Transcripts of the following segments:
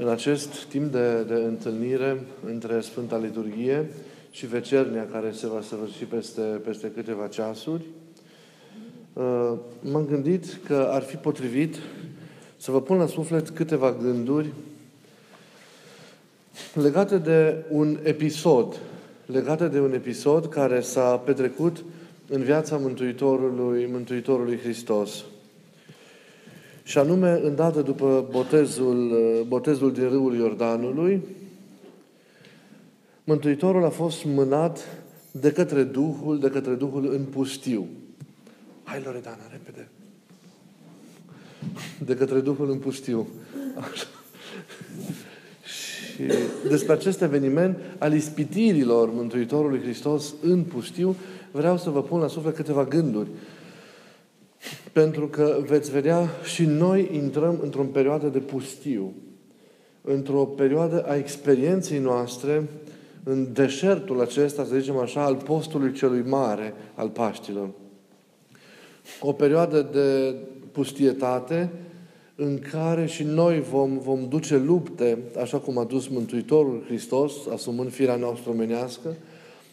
În acest timp de, de întâlnire între Sfânta Liturghie și Vecernia, care se va săvârși peste, peste câteva ceasuri, uh, m-am gândit că ar fi potrivit să vă pun la suflet câteva gânduri legate de un episod, legate de un episod care s-a petrecut în viața Mântuitorului, Mântuitorului Hristos. Și anume, îndată după botezul, botezul din râul Iordanului, Mântuitorul a fost mânat de către Duhul, de către Duhul în pustiu. Hai, Loredana, repede! De către Duhul în pustiu. Așa. Și despre acest eveniment al ispitirilor Mântuitorului Hristos în pustiu, vreau să vă pun la suflet câteva gânduri. Pentru că veți vedea și noi intrăm într-o perioadă de pustiu, într-o perioadă a experienței noastre în deșertul acesta, să zicem așa, al postului celui mare al Paștilor. O perioadă de pustietate în care și noi vom, vom duce lupte, așa cum a dus Mântuitorul Hristos, asumând firea noastră omenească,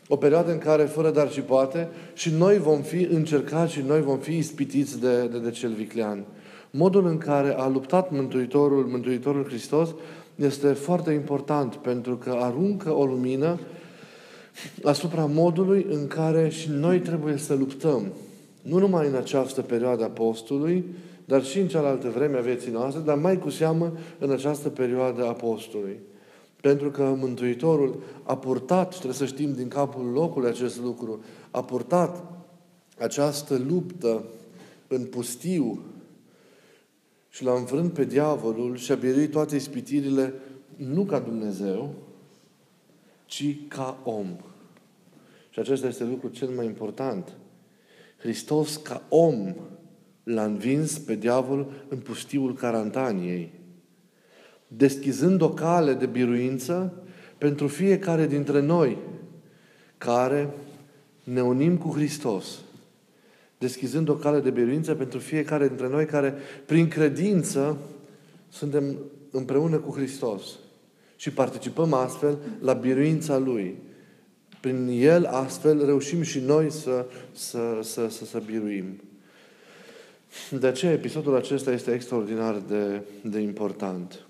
o perioadă în care, fără dar și poate, și noi vom fi încercați și noi vom fi ispitiți de, de, de cel viclean. Modul în care a luptat Mântuitorul, Mântuitorul Hristos este foarte important pentru că aruncă o lumină asupra modului în care și noi trebuie să luptăm. Nu numai în această perioadă a postului, dar și în cealaltă vreme a vieții noastre, dar mai cu seamă în această perioadă a postului. Pentru că Mântuitorul a purtat, și trebuie să știm din capul locului acest lucru, a purtat această luptă în pustiu și l-a înfrânt pe diavolul și a biruit toate ispitirile nu ca Dumnezeu, ci ca om. Și acesta este lucrul cel mai important. Hristos ca om l-a învins pe diavol în pustiul Carantaniei deschizând o cale de biruință pentru fiecare dintre noi care ne unim cu Hristos. Deschizând o cale de biruință pentru fiecare dintre noi care, prin credință, suntem împreună cu Hristos și participăm astfel la biruința Lui. Prin El, astfel, reușim și noi să, să, să, să, să biruim. De aceea, episodul acesta este extraordinar de, de important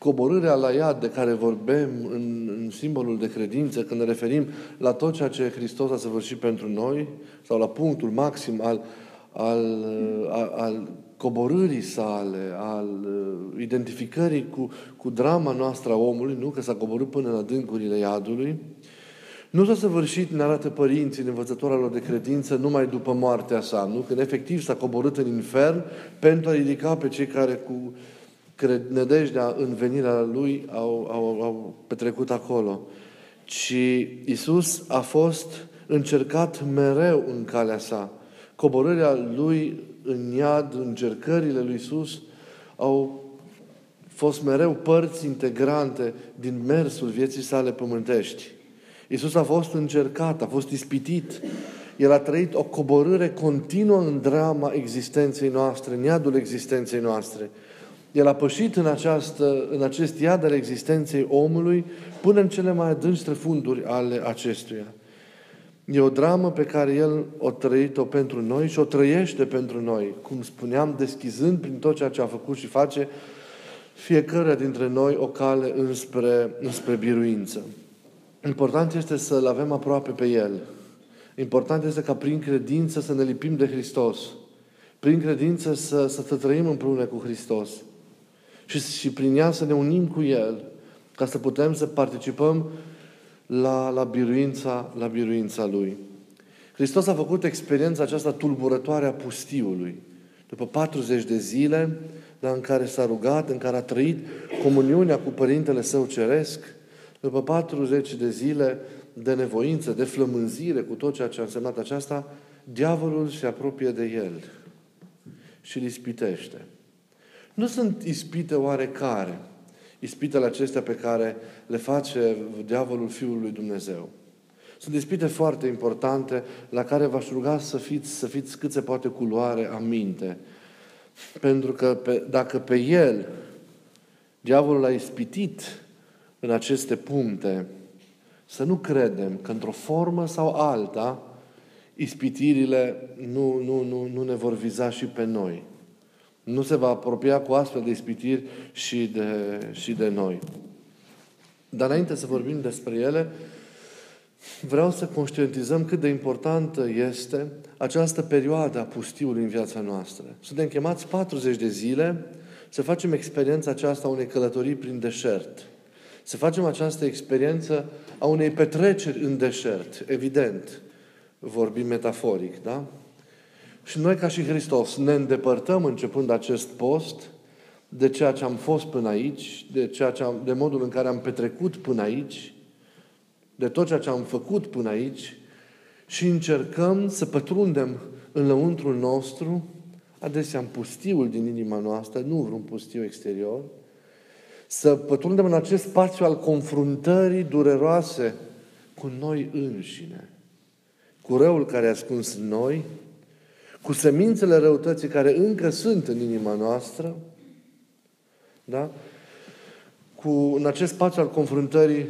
coborârea la iad de care vorbim în, în simbolul de credință, când ne referim la tot ceea ce Hristos a săvârșit pentru noi, sau la punctul maxim al, al, al, al coborârii sale, al uh, identificării cu, cu drama noastră a omului, nu? Că s-a coborât până în adâncurile iadului, nu s-a săvârșit, ne arată părinții, învățătoarea lor de credință, numai după moartea sa, nu? Când efectiv s-a coborât în infern pentru a ridica pe cei care cu cred, nădejdea în venirea Lui au, au, au petrecut acolo. Ci Isus a fost încercat mereu în calea sa. Coborârea Lui în iad, încercările Lui Isus au fost mereu părți integrante din mersul vieții sale pământești. Isus a fost încercat, a fost ispitit. El a trăit o coborâre continuă în drama existenței noastre, în iadul existenței noastre. El a pășit în, această, în acest iad al existenței omului până în cele mai adânci străfunduri ale acestuia. E o dramă pe care El o trăit-o pentru noi și o trăiește pentru noi, cum spuneam, deschizând prin tot ceea ce a făcut și face fiecare dintre noi o cale înspre, înspre biruință. Important este să-L avem aproape pe El. Important este ca prin credință să ne lipim de Hristos. Prin credință să, să trăim împreună cu Hristos și, și prin ea să ne unim cu El ca să putem să participăm la, la, biruința, la biruința Lui. Hristos a făcut experiența aceasta tulburătoare a pustiului. După 40 de zile, dar în care s-a rugat, în care a trăit comuniunea cu Părintele Său Ceresc, după 40 de zile de nevoință, de flămânzire cu tot ceea ce a însemnat aceasta, diavolul se apropie de el și îl ispitește. Nu sunt ispite oarecare, ispitele acestea pe care le face diavolul Fiului lui Dumnezeu. Sunt ispite foarte importante la care v-aș ruga să fiți, să fiți cât se poate culoare aminte. Pentru că pe, dacă pe El Diavolul a ispitit în aceste puncte să nu credem că într-o formă sau alta ispitirile nu, nu, nu, nu ne vor viza și pe noi. Nu se va apropia cu astfel de ispitiri și de, și de noi. Dar înainte să vorbim despre ele, vreau să conștientizăm cât de importantă este această perioadă a pustiului în viața noastră. Suntem chemați 40 de zile să facem experiența aceasta a unei călătorii prin deșert. Să facem această experiență a unei petreceri în deșert, evident, vorbim metaforic, da? Și noi, ca și Hristos, ne îndepărtăm începând acest post de ceea ce am fost până aici, de, ceea ce am, de modul în care am petrecut până aici, de tot ceea ce am făcut până aici și încercăm să pătrundem în lăuntrul nostru, adesea în pustiul din inima noastră, nu vreun pustiu exterior, să pătrundem în acest spațiu al confruntării dureroase cu noi înșine, cu răul care e ascuns în noi, cu semințele răutății care încă sunt în inima noastră, da? cu, în acest spațiu al confruntării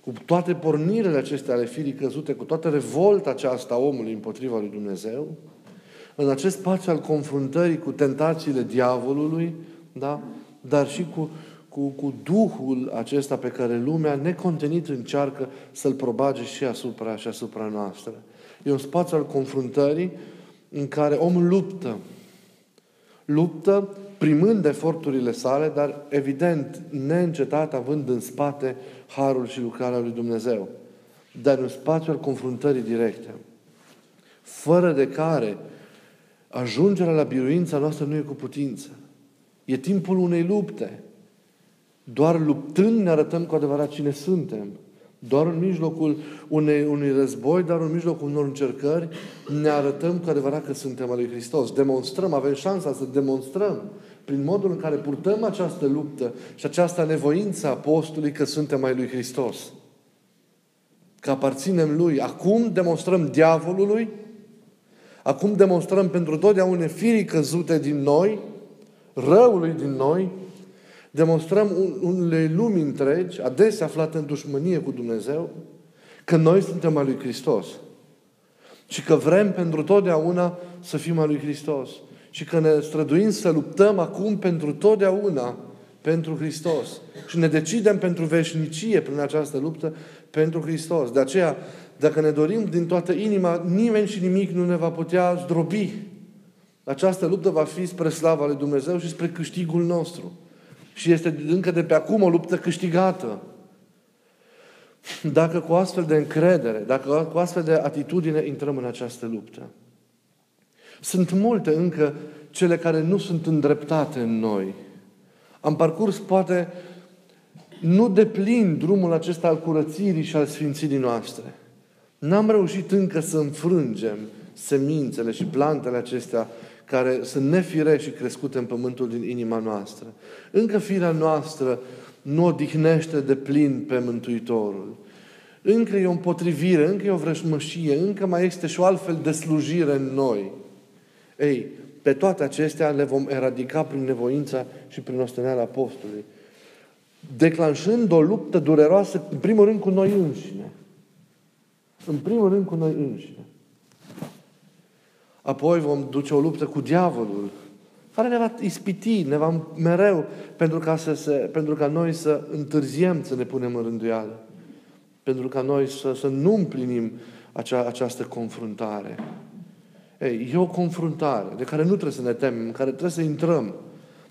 cu toate pornirile acestea ale firii căzute, cu toată revolta aceasta a omului împotriva lui Dumnezeu, în acest spațiu al confruntării cu tentațiile diavolului, da? dar și cu, cu, cu Duhul acesta pe care lumea necontenit încearcă să-l probage și asupra, și asupra noastră. E un spațiu al confruntării în care omul luptă. Luptă primând eforturile sale, dar evident neîncetat având în spate harul și lucrarea lui Dumnezeu. Dar în spațiul confruntării directe, fără de care ajungerea la biruința noastră nu e cu putință. E timpul unei lupte. Doar luptând ne arătăm cu adevărat cine suntem. Doar în mijlocul unei, unui război, dar în mijlocul unor încercări, ne arătăm cu adevărat că suntem al lui Hristos. Demonstrăm, avem șansa să demonstrăm prin modul în care purtăm această luptă și această nevoință a apostolului că suntem ai lui Hristos. Că aparținem lui. Acum demonstrăm diavolului, acum demonstrăm pentru totdeauna firii căzute din noi, răului din noi, demonstrăm unele lumi întregi, adesea aflate în dușmănie cu Dumnezeu, că noi suntem al lui Hristos. Și că vrem pentru totdeauna să fim al lui Hristos. Și că ne străduim să luptăm acum pentru totdeauna pentru Hristos. Și ne decidem pentru veșnicie prin această luptă pentru Hristos. De aceea, dacă ne dorim din toată inima, nimeni și nimic nu ne va putea zdrobi. Această luptă va fi spre slava lui Dumnezeu și spre câștigul nostru. Și este încă de pe acum o luptă câștigată. Dacă cu astfel de încredere, dacă cu astfel de atitudine intrăm în această luptă. Sunt multe încă cele care nu sunt îndreptate în noi. Am parcurs poate nu de plin drumul acesta al curățirii și al sfințirii noastre. N-am reușit încă să înfrângem semințele și plantele acestea care sunt nefirești și crescute în pământul din inima noastră. Încă firea noastră nu odihnește de plin pe Mântuitorul. Încă e o împotrivire, încă e o vrășmășie, încă mai este și o altfel de slujire în noi. Ei, pe toate acestea le vom eradica prin nevoința și prin osteneala apostolului. Declanșând o luptă dureroasă, în primul rând cu noi înșine. În primul rând cu noi înșine. Apoi vom duce o luptă cu diavolul, care ne va ispiti, ne va mereu, pentru ca, să se, pentru ca noi să întârziem să ne punem în rânduială. Pentru ca noi să, să nu împlinim acea, această confruntare. Ei, e o confruntare de care nu trebuie să ne temem, în care trebuie să intrăm.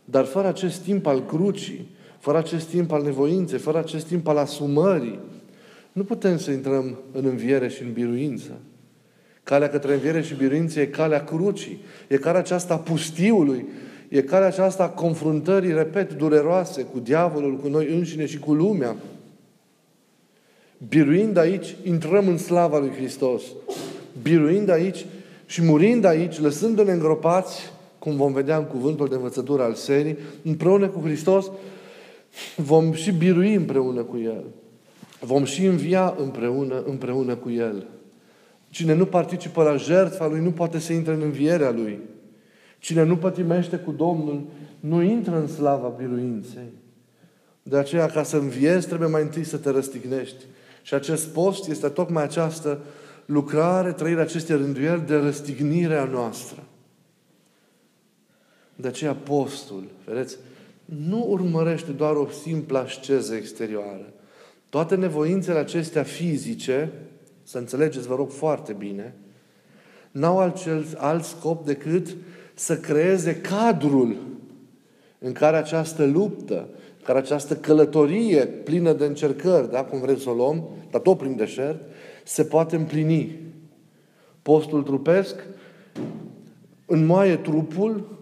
Dar fără acest timp al crucii, fără acest timp al nevoinței, fără acest timp al asumării, nu putem să intrăm în înviere și în biruință. Calea către înviere și biruință e calea crucii. E calea aceasta a pustiului. E calea aceasta a confruntării, repet, dureroase cu diavolul, cu noi înșine și cu lumea. Biruind aici, intrăm în slava lui Hristos. Biruind aici și murind aici, lăsându-ne îngropați, cum vom vedea în cuvântul de învățătură al serii, împreună cu Hristos, vom și birui împreună cu El. Vom și învia împreună, împreună cu El. Cine nu participă la jertfa Lui nu poate să intre în învierea Lui. Cine nu pătimește cu Domnul nu intră în slava biruinței. De aceea, ca să înviezi, trebuie mai întâi să te răstignești. Și acest post este tocmai această lucrare, trăirea acestei rânduieli de răstignire a noastră. De aceea postul, vedeți, nu urmărește doar o simplă asceză exterioară. Toate nevoințele acestea fizice, să înțelegeți, vă rog foarte bine, n-au alt, alt scop decât să creeze cadrul în care această luptă, în care această călătorie plină de încercări, da, cum vreți să o luăm, dar tot prin deșert, se poate împlini. Postul trupesc înmoaie trupul,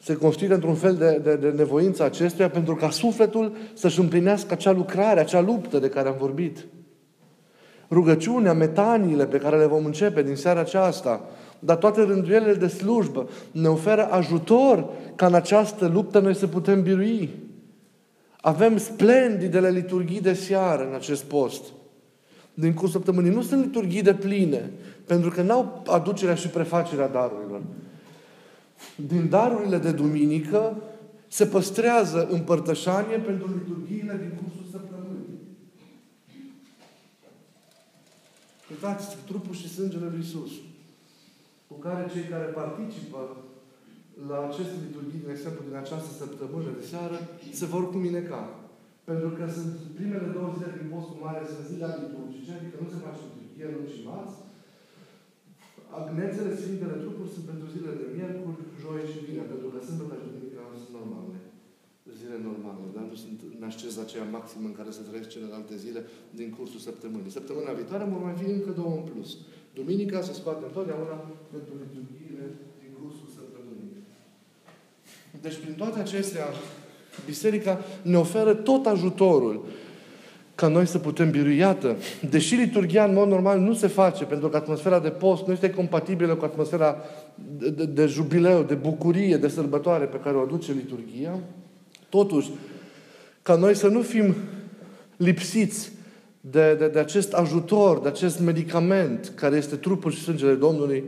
se constituie într-un fel de, de, de nevoință acestuia pentru ca sufletul să-și împlinească acea lucrare, acea luptă de care am vorbit. Rugăciunea, metaniile pe care le vom începe din seara aceasta, dar toate rânduielile de slujbă ne oferă ajutor ca în această luptă noi să putem birui. Avem splendidele liturghii de seară în acest post. Din cursul săptămânii. Nu sunt liturghii de pline, pentru că n-au aducerea și prefacerea darurilor. Din darurile de duminică se păstrează împărtășanie pentru liturghiile din cursul săptămânii. Uitați trupul și sângele lui Isus cu care cei care participă la aceste liturghii, de exemplu, din această săptămână de seară, se vor cumineca. Pentru că sunt primele două zile din postul mare, sunt zile liturgice, adică nu se face liturghie, nu și marți. Agnețele Sfintele Trupuri sunt pentru zile de miercuri, joi și vineri, pentru că sâmbătă și duminică sunt normale. Zile normale, dar nu sunt în asceza aceea maximă în care se trăiesc celelalte zile din cursul săptămânii. Săptămâna viitoare vor mai fi încă două în plus. Duminica se scoate întotdeauna pentru liturghiile din cursul săptămânii. Deci, prin toate acestea, Biserica ne oferă tot ajutorul ca noi să putem birui. Iată, deși liturgia în mod normal nu se face, pentru că atmosfera de post nu este compatibilă cu atmosfera de, de, de jubileu, de bucurie, de sărbătoare pe care o aduce liturgia, totuși, ca noi să nu fim lipsiți de, de, de acest ajutor, de acest medicament care este trupul și sângele Domnului,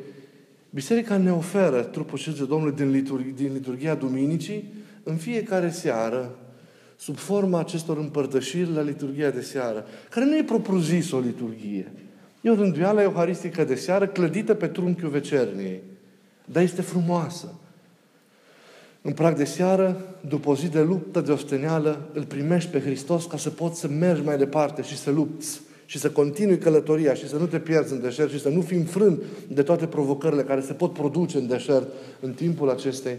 Biserica ne oferă trupul și sângele Domnului din, liturg, din liturgia Duminicii în fiecare seară, sub forma acestor împărtășiri la liturgia de seară, care nu e propriu-zis o liturghie. E o rânduială euharistică de seară clădită pe trunchiul vecerniei. Dar este frumoasă. În prag de seară, după o zi de luptă, de osteneală, îl primești pe Hristos ca să poți să mergi mai departe și să lupți și să continui călătoria și să nu te pierzi în deșert și să nu fii înfrânt de toate provocările care se pot produce în deșert în timpul acestei,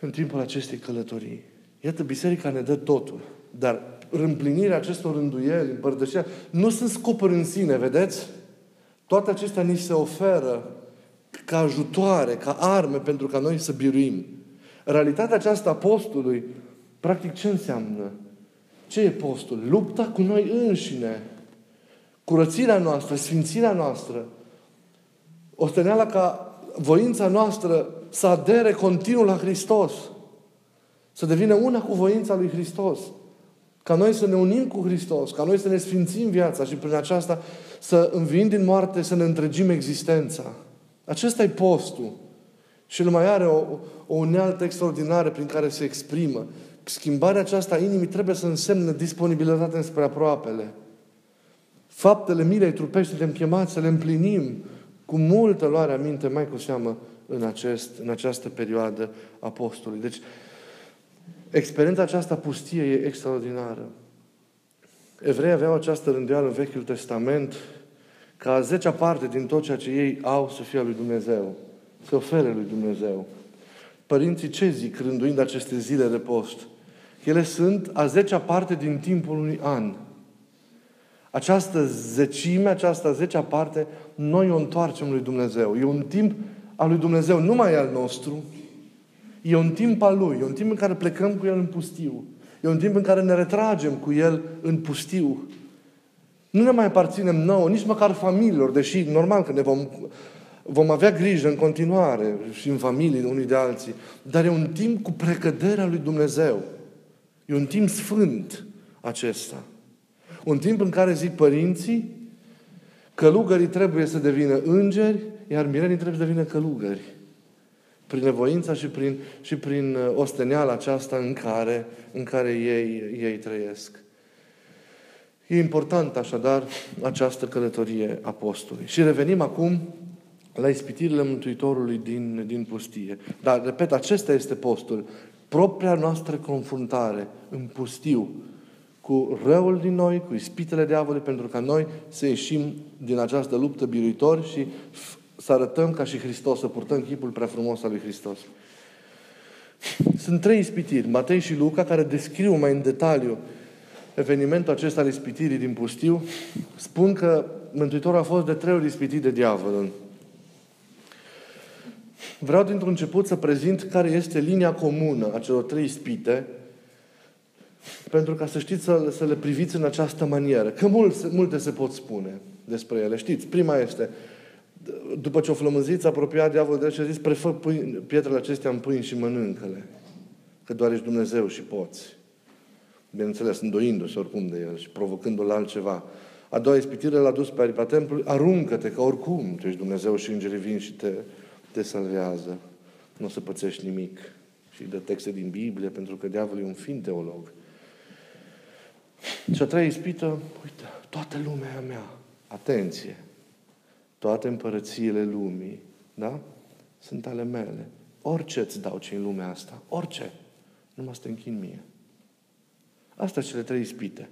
în timpul acestei călătorii. Iată, biserica ne dă totul. Dar împlinirea acestor rânduieli, împărtășirea, nu sunt scopuri în sine, vedeți? Toate acestea ni se oferă ca ajutoare, ca arme pentru ca noi să biruim. Realitatea aceasta a postului, practic ce înseamnă? Ce e postul? Lupta cu noi înșine. Curățirea noastră, sfințirea noastră. Osteneala ca voința noastră să adere continuu la Hristos. Să devină una cu voința lui Hristos. Ca noi să ne unim cu Hristos, ca noi să ne sfințim viața și prin aceasta să învind din moarte, să ne întregim existența. Acesta e postul. Și el mai are o, o unealtă extraordinară prin care se exprimă. Schimbarea aceasta a inimii trebuie să însemne disponibilitate spre aproapele. Faptele milei trupești suntem chemați să le împlinim cu multă luare aminte, mai cu seamă în, acest, în această perioadă apostolului. Deci, experiența aceasta pustie e extraordinară. Evrei aveau această rânduială în Vechiul Testament ca a zecea parte din tot ceea ce ei au să fie a lui Dumnezeu se ofere lui Dumnezeu. Părinții ce zic rânduind aceste zile de post? Ele sunt a zecea parte din timpul unui an. Această zecime, această a zecea parte, noi o întoarcem lui Dumnezeu. E un timp al lui Dumnezeu, nu mai al nostru. E un timp al Lui. E un timp în care plecăm cu El în pustiu. E un timp în care ne retragem cu El în pustiu. Nu ne mai aparținem nouă, nici măcar familiilor, deși normal că ne vom Vom avea grijă în continuare și în familie unii de alții, dar e un timp cu precăderea lui Dumnezeu. E un timp sfânt acesta. Un timp în care zic părinții, călugării trebuie să devină îngeri, iar mirenii trebuie să devină călugări. Prin nevoința și prin, și prin uh, osteneala aceasta în care, în care ei, ei trăiesc. E important, așadar, această călătorie apostolului. Și revenim acum la ispitirile Mântuitorului din, din pustie. Dar, repet, acesta este postul. Propria noastră confruntare în pustiu cu răul din noi, cu ispitele diavolului, pentru ca noi să ieșim din această luptă biruitori și să arătăm ca și Hristos, să purtăm chipul prea frumos al lui Hristos. Sunt trei ispitiri, Matei și Luca, care descriu mai în detaliu evenimentul acesta al ispitirii din pustiu. Spun că Mântuitorul a fost de trei ori ispitit de diavol. Vreau dintr-un început să prezint care este linia comună a celor trei ispite, pentru ca să știți să, să le priviți în această manieră. Că multe, multe se pot spune despre ele. Știți, prima este, după ce o flămânziți, apropiat diavolul de el și a zis, prefă pietrele acestea în pâini și mănâncă-le. Că doar ești Dumnezeu și poți. Bineînțeles, îndoindu-se oricum de el și provocându-l la altceva. A doua ispitire l-a dus pe aripa templului, aruncă-te, că oricum tu ești Dumnezeu și îngerii vin și te, te salvează. Nu o să pățești nimic. Și dă texte din Biblie, pentru că diavolul e un fin teolog. Și a treia ispită, uite, toată lumea mea, atenție, toate împărățiile lumii, da? Sunt ale mele. Orice îți dau ce în lumea asta, orice, numai să te închin mie. Astea sunt cele trei ispite.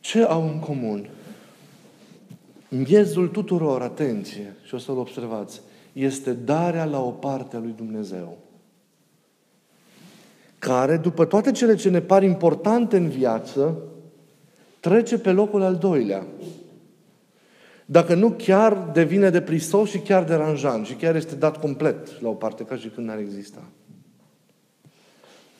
Ce au în comun? Miezul tuturor, atenție, și o să-l observați, este darea la o parte a lui Dumnezeu. Care, după toate cele ce ne par importante în viață, trece pe locul al doilea. Dacă nu, chiar devine de prisos și chiar deranjant și chiar este dat complet la o parte, ca și când n-ar exista.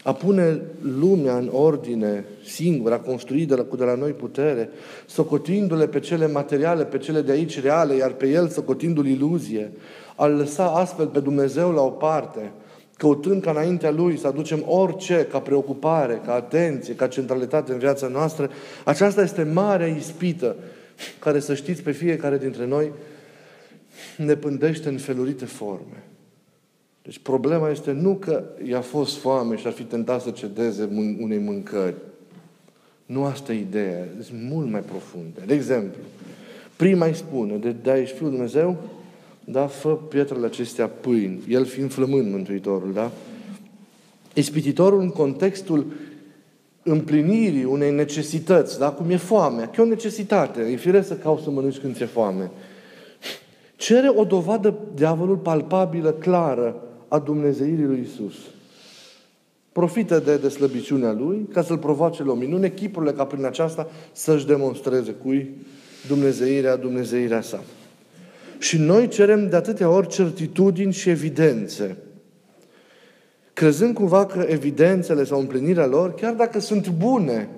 A pune lumea în ordine singură, a construi de la, cu de la noi putere, socotindu-le pe cele materiale, pe cele de aici reale, iar pe el socotindu-l iluzie, a lăsa astfel pe Dumnezeu la o parte, căutând ca înaintea Lui să aducem orice ca preocupare, ca atenție, ca centralitate în viața noastră, aceasta este marea ispită care, să știți, pe fiecare dintre noi ne pândește în felurite forme. Deci problema este nu că i-a fost foame și ar fi tentat să cedeze unei mâncări. Nu asta e ideea. Sunt mult mai profunde. De exemplu, prima îi spune, de da ești Fiul Dumnezeu, da, fă pietrele acestea pâini. El fiind flămând Mântuitorul, da? Ispititorul în contextul împlinirii unei necesități, da? Cum e foamea, că e o necesitate. E firesc să cauți să mănânci când ți-e foame. Cere o dovadă, diavolul, palpabilă, clară, a Dumnezeirii lui Isus. Profită de, de slăbiciunea lui ca să-l provoace la o minune, chipurile ca prin aceasta să-și demonstreze cui Dumnezeirea, Dumnezeirea sa. Și noi cerem de atâtea ori certitudini și evidențe. Crezând cumva că evidențele sau împlinirea lor, chiar dacă sunt bune,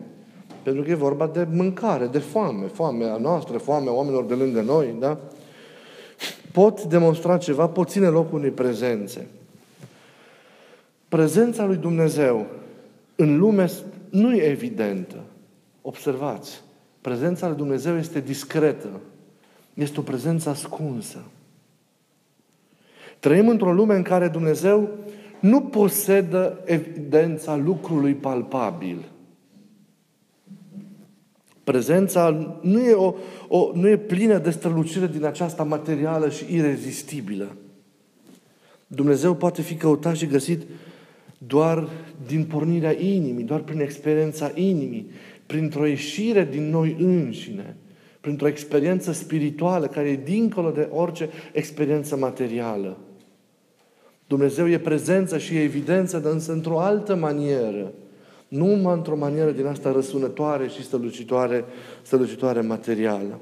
pentru că e vorba de mâncare, de foame, foamea noastră, foamea oamenilor de lângă noi, da? Pot demonstra ceva, pot ține locul unei prezențe. Prezența lui Dumnezeu în lume nu e evidentă. Observați, prezența lui Dumnezeu este discretă. Este o prezență ascunsă. Trăim într-o lume în care Dumnezeu nu posedă evidența lucrului palpabil. Prezența nu e, o, o, nu e plină de strălucire din aceasta materială și irezistibilă. Dumnezeu poate fi căutat și găsit doar din pornirea inimii, doar prin experiența inimii, printr-o ieșire din noi înșine, printr-o experiență spirituală care e dincolo de orice experiență materială. Dumnezeu e prezență și e evidență, dar însă într-o altă manieră. Nu numai într-o manieră din asta răsunătoare și strălucitoare, strălucitoare materială.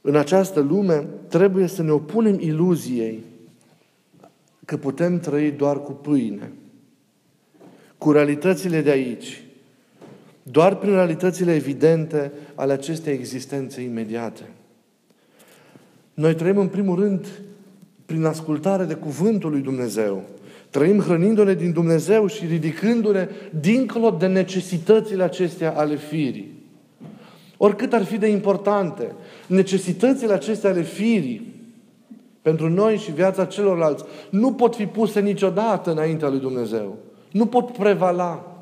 În această lume trebuie să ne opunem iluziei că putem trăi doar cu pâine, cu realitățile de aici, doar prin realitățile evidente ale acestei existențe imediate. Noi trăim în primul rând prin ascultare de cuvântul lui Dumnezeu. Trăim hrănindu-ne din Dumnezeu și ridicându-ne dincolo de necesitățile acestea ale firii. Oricât ar fi de importante, necesitățile acestea ale firii pentru noi și viața celorlalți, nu pot fi puse niciodată înaintea lui Dumnezeu. Nu pot prevala.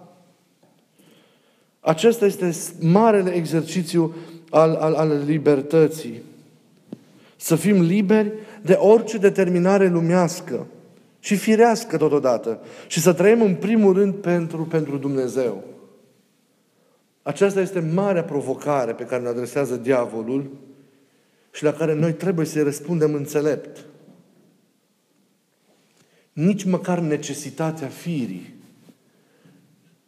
Acesta este marele exercițiu al, al, al libertății. Să fim liberi de orice determinare lumească și firească totodată. Și să trăim în primul rând pentru, pentru Dumnezeu. Aceasta este marea provocare pe care ne adresează diavolul și la care noi trebuie să-i răspundem înțelept. Nici măcar necesitatea firii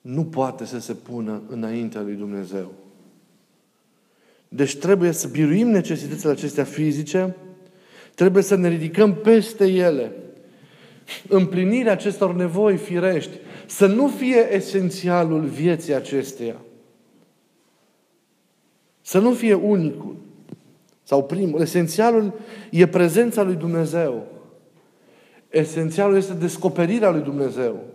nu poate să se pună înaintea lui Dumnezeu. Deci trebuie să biruim necesitățile acestea fizice, trebuie să ne ridicăm peste ele. Împlinirea acestor nevoi firești să nu fie esențialul vieții acesteia. Să nu fie unicul sau primul. Esențialul e prezența lui Dumnezeu. Esențialul este descoperirea lui Dumnezeu.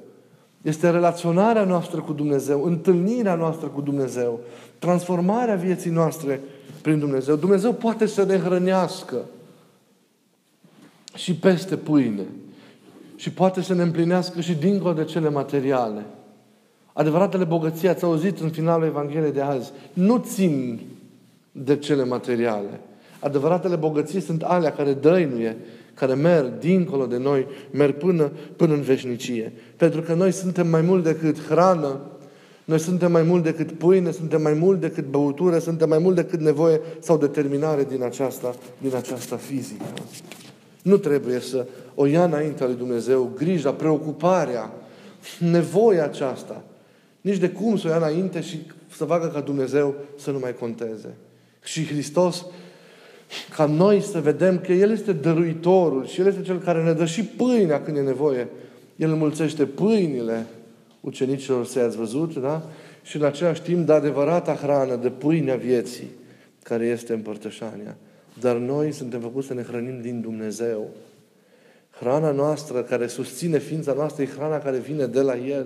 Este relaționarea noastră cu Dumnezeu, întâlnirea noastră cu Dumnezeu, transformarea vieții noastre prin Dumnezeu. Dumnezeu poate să ne hrănească și peste pâine. Și poate să ne împlinească și dincolo de cele materiale. Adevăratele bogății, ați auzit în finalul Evangheliei de azi, nu țin de cele materiale. Adevăratele bogății sunt alea care dăinuie, care merg dincolo de noi, merg până, până în veșnicie. Pentru că noi suntem mai mult decât hrană, noi suntem mai mult decât pâine, suntem mai mult decât băutură, suntem mai mult decât nevoie sau determinare din aceasta, din aceasta fizică. Nu trebuie să o ia înaintea lui Dumnezeu grija, preocuparea, nevoia aceasta. Nici de cum să o ia înainte și să facă ca Dumnezeu să nu mai conteze. Și Hristos ca noi să vedem că El este dăruitorul și El este Cel care ne dă și pâinea când e nevoie. El înmulțește pâinile ucenicilor să ați văzut, da? Și în același timp de adevărata hrană, de pâinea vieții, care este împărtășania. Dar noi suntem făcuți să ne hrănim din Dumnezeu. Hrana noastră care susține ființa noastră e hrana care vine de la El.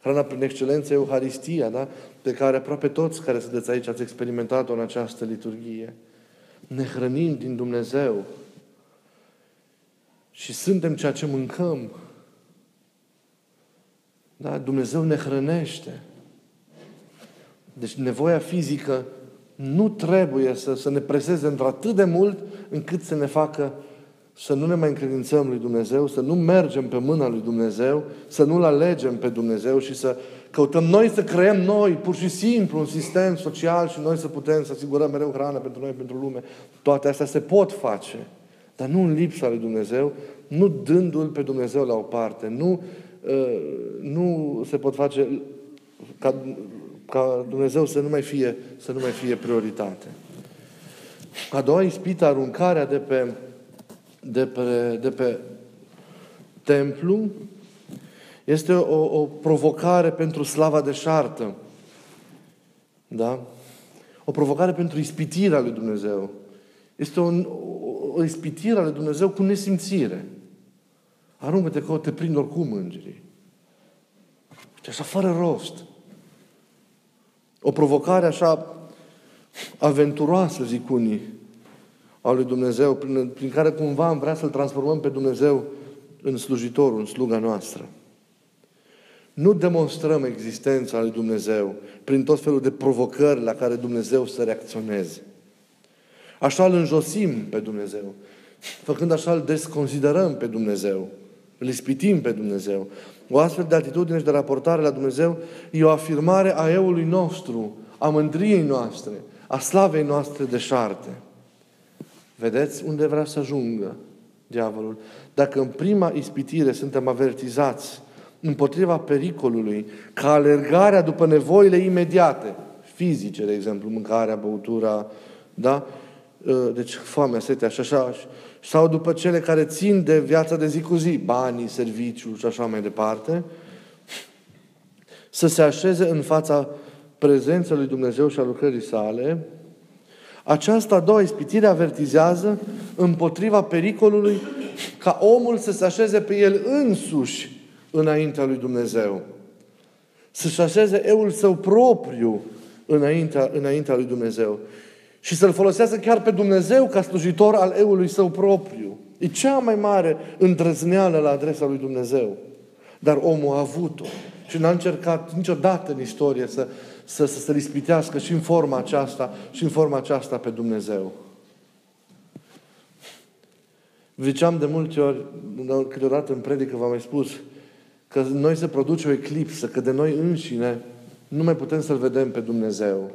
Hrana prin excelență Euharistia, da? pe care aproape toți care sunteți aici ați experimentat-o în această liturghie ne hrănim din Dumnezeu și suntem ceea ce mâncăm. Da? Dumnezeu ne hrănește. Deci nevoia fizică nu trebuie să, să ne preseze într-atât de mult încât să ne facă să nu ne mai încredințăm lui Dumnezeu, să nu mergem pe mâna lui Dumnezeu, să nu-L alegem pe Dumnezeu și să Căutăm noi să creăm noi, pur și simplu, un sistem social și noi să putem să asigurăm mereu hrană pentru noi, pentru lume. Toate astea se pot face, dar nu în lipsa lui Dumnezeu, nu dându-L pe Dumnezeu la o parte. Nu, uh, nu se pot face ca, ca Dumnezeu să nu mai fie, să nu mai fie prioritate. A doua ispită, aruncarea de pe, de pe, de pe templu, este o, o provocare pentru slava de șartă. Da? O provocare pentru ispitirea lui Dumnezeu. Este o, o, o ispitire a lui Dumnezeu cu nesimțire. Aruncă-te că te prind oricum îngerii. Și așa fără rost. O provocare așa aventuroasă, zic unii, a lui Dumnezeu, prin, prin care cumva am vrea să-L transformăm pe Dumnezeu în slujitorul, în sluga noastră. Nu demonstrăm existența lui Dumnezeu prin tot felul de provocări la care Dumnezeu să reacționeze. Așa îl înjosim pe Dumnezeu. Făcând așa îl desconsiderăm pe Dumnezeu. Îl ispitim pe Dumnezeu. O astfel de atitudine și de raportare la Dumnezeu e o afirmare a eului nostru, a mândriei noastre, a slavei noastre de șarte. Vedeți unde vrea să ajungă diavolul? Dacă în prima ispitire suntem avertizați împotriva pericolului, ca alergarea după nevoile imediate, fizice, de exemplu, mâncarea, băutura, da? Ă, deci foamea, setea și așa, sau după cele care țin de viața de zi cu zi, banii, serviciul și așa mai departe, să se așeze în fața prezenței lui Dumnezeu și a lucrării sale, aceasta a doua ispitire avertizează împotriva pericolului ca omul să se așeze pe el însuși înaintea lui Dumnezeu. Să-și așeze eul său propriu înaintea, înaintea lui Dumnezeu. Și să-L folosească chiar pe Dumnezeu ca slujitor al eului său propriu. E cea mai mare îndrăzneală la adresa lui Dumnezeu. Dar omul a avut-o. Și n-a încercat niciodată în istorie să, să, să se rispitească și în forma aceasta, și în forma aceasta pe Dumnezeu. Ziceam de multe ori, câteodată în predică v-am mai spus, că noi se produce o eclipsă, că de noi înșine nu mai putem să-L vedem pe Dumnezeu.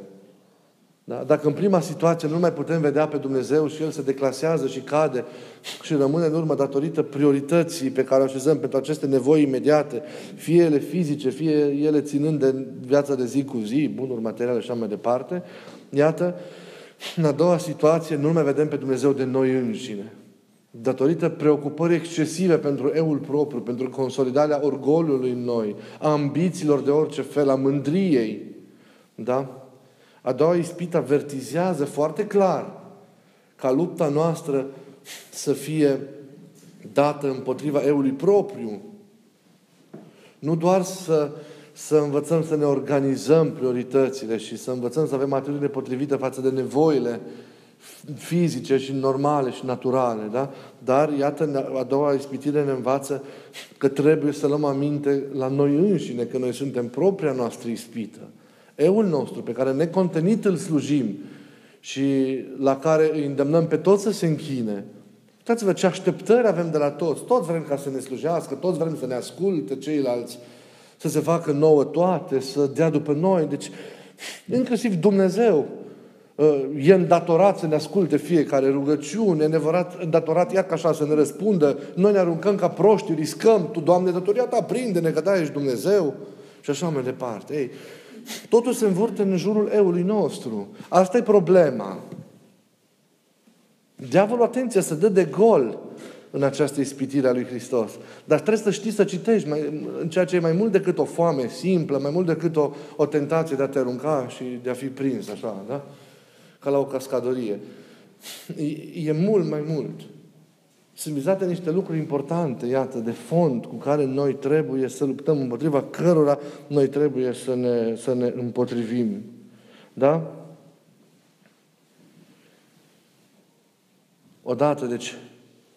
Da? Dacă în prima situație nu mai putem vedea pe Dumnezeu și El se declasează și cade și rămâne în urmă datorită priorității pe care o așezăm pentru aceste nevoi imediate, fie ele fizice, fie ele ținând de viața de zi cu zi, bunuri materiale și așa mai departe, iată, în a doua situație nu mai vedem pe Dumnezeu de noi înșine. Datorită preocupării excesive pentru eul propriu, pentru consolidarea orgoliului în noi, a ambițiilor de orice fel, a mândriei, da? A doua ispită avertizează foarte clar ca lupta noastră să fie dată împotriva eului propriu. Nu doar să, să învățăm să ne organizăm prioritățile și să învățăm să avem atitudine potrivită față de nevoile fizice și normale și naturale, da? Dar, iată, a doua ispitire ne învață că trebuie să luăm aminte la noi înșine, că noi suntem propria noastră ispită. Eul nostru, pe care necontenit îl slujim și la care îi îndemnăm pe toți să se închine, Uitați-vă ce așteptări avem de la toți. Toți vrem ca să ne slujească, toți vrem să ne asculte ceilalți, să se facă nouă toate, să dea după noi. Deci, inclusiv Dumnezeu uh, e îndatorat să ne asculte fiecare rugăciune, e îndatorat iar ca așa să ne răspundă. Noi ne aruncăm ca proști, riscăm. Tu, Doamne, datoria ta, prinde-ne că da, ești Dumnezeu. Și așa mai departe. Ei, Totul se învârte în jurul eului nostru. Asta e problema. Diavolul, atenție, se dă de gol în această ispitire a lui Hristos. Dar trebuie să știi să citești mai, în ceea ce e mai mult decât o foame simplă, mai mult decât o, o tentație de a te arunca și de a fi prins, așa, da? Ca la o cascadorie. E, e mult mai mult. Sunt vizate niște lucruri importante, iată, de fond, cu care noi trebuie să luptăm, împotriva cărora noi trebuie să ne, să ne împotrivim. Da? Odată, deci,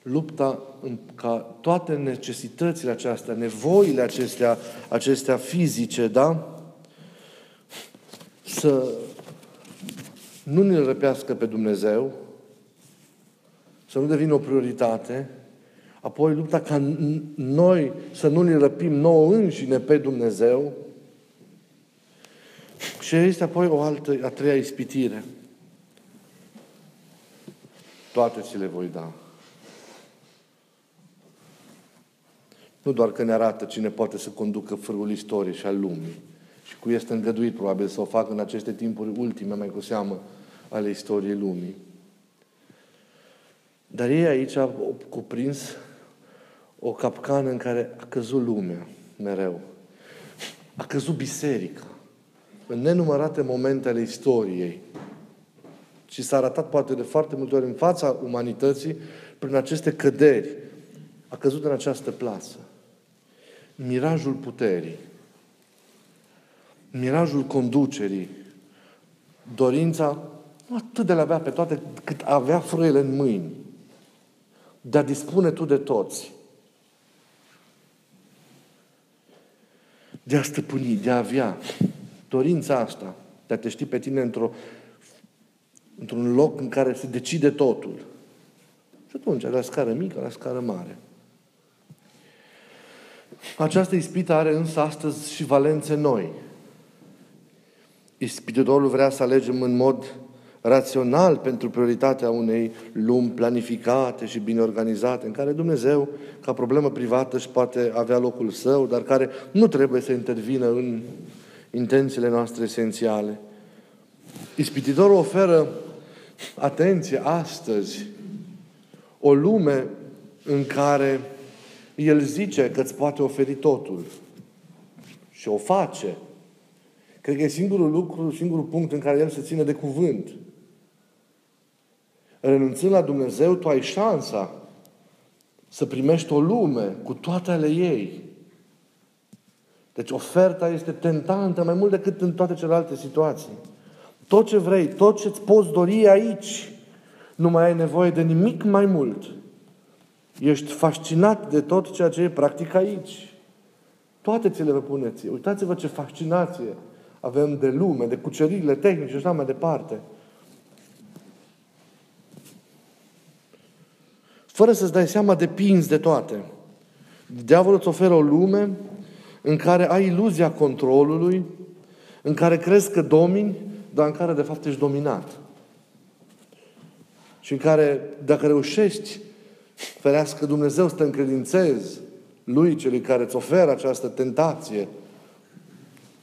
lupta ca toate necesitățile acestea, nevoile acestea, acestea fizice, da? Să nu ne răpească pe Dumnezeu, să nu devină o prioritate, apoi lupta ca noi să nu ne răpim nouă înșine pe Dumnezeu și este apoi o altă, a treia ispitire. Toate ți le voi da. Nu doar că ne arată cine poate să conducă frâul istoriei și al lumii, și cu este îngăduit probabil să o facă în aceste timpuri ultime, mai cu seamă, ale istoriei lumii. Dar ei aici au cuprins o capcană în care a căzut lumea mereu. A căzut biserica. În nenumărate momente ale istoriei. Și s-a arătat poate de foarte multe ori în fața umanității prin aceste căderi. A căzut în această plasă. Mirajul puterii. Mirajul conducerii. Dorința nu atât de le avea pe toate cât avea frâiele în mâini de a dispune tu de toți. De a stăpâni, de a avea dorința asta, de a te ști pe tine într-o, într-un loc în care se decide totul. Și atunci, la scară mică, la scară mare. Această ispită are însă astăzi și valențe noi. Ispititorul vrea să alegem în mod rațional pentru prioritatea unei lumi planificate și bine organizate, în care Dumnezeu, ca problemă privată, își poate avea locul său, dar care nu trebuie să intervină în intențiile noastre esențiale. Ispititorul oferă atenție astăzi o lume în care el zice că îți poate oferi totul. Și o face. Cred că e singurul lucru, singurul punct în care el se ține de cuvânt renunțând la Dumnezeu, tu ai șansa să primești o lume cu toate ale ei. Deci oferta este tentantă mai mult decât în toate celelalte situații. Tot ce vrei, tot ce îți poți dori aici, nu mai ai nevoie de nimic mai mult Ești fascinat de tot ceea ce e practic aici. Toate ți le vă puneți. Uitați-vă ce fascinație avem de lume, de cuceririle tehnice și așa mai departe. Fără să-ți dai seama, depinzi de toate. Diavolul îți oferă o lume în care ai iluzia controlului, în care crezi că domini, dar în care de fapt ești dominat. Și în care, dacă reușești, ferească Dumnezeu să te încredințezi lui, celui care îți oferă această tentație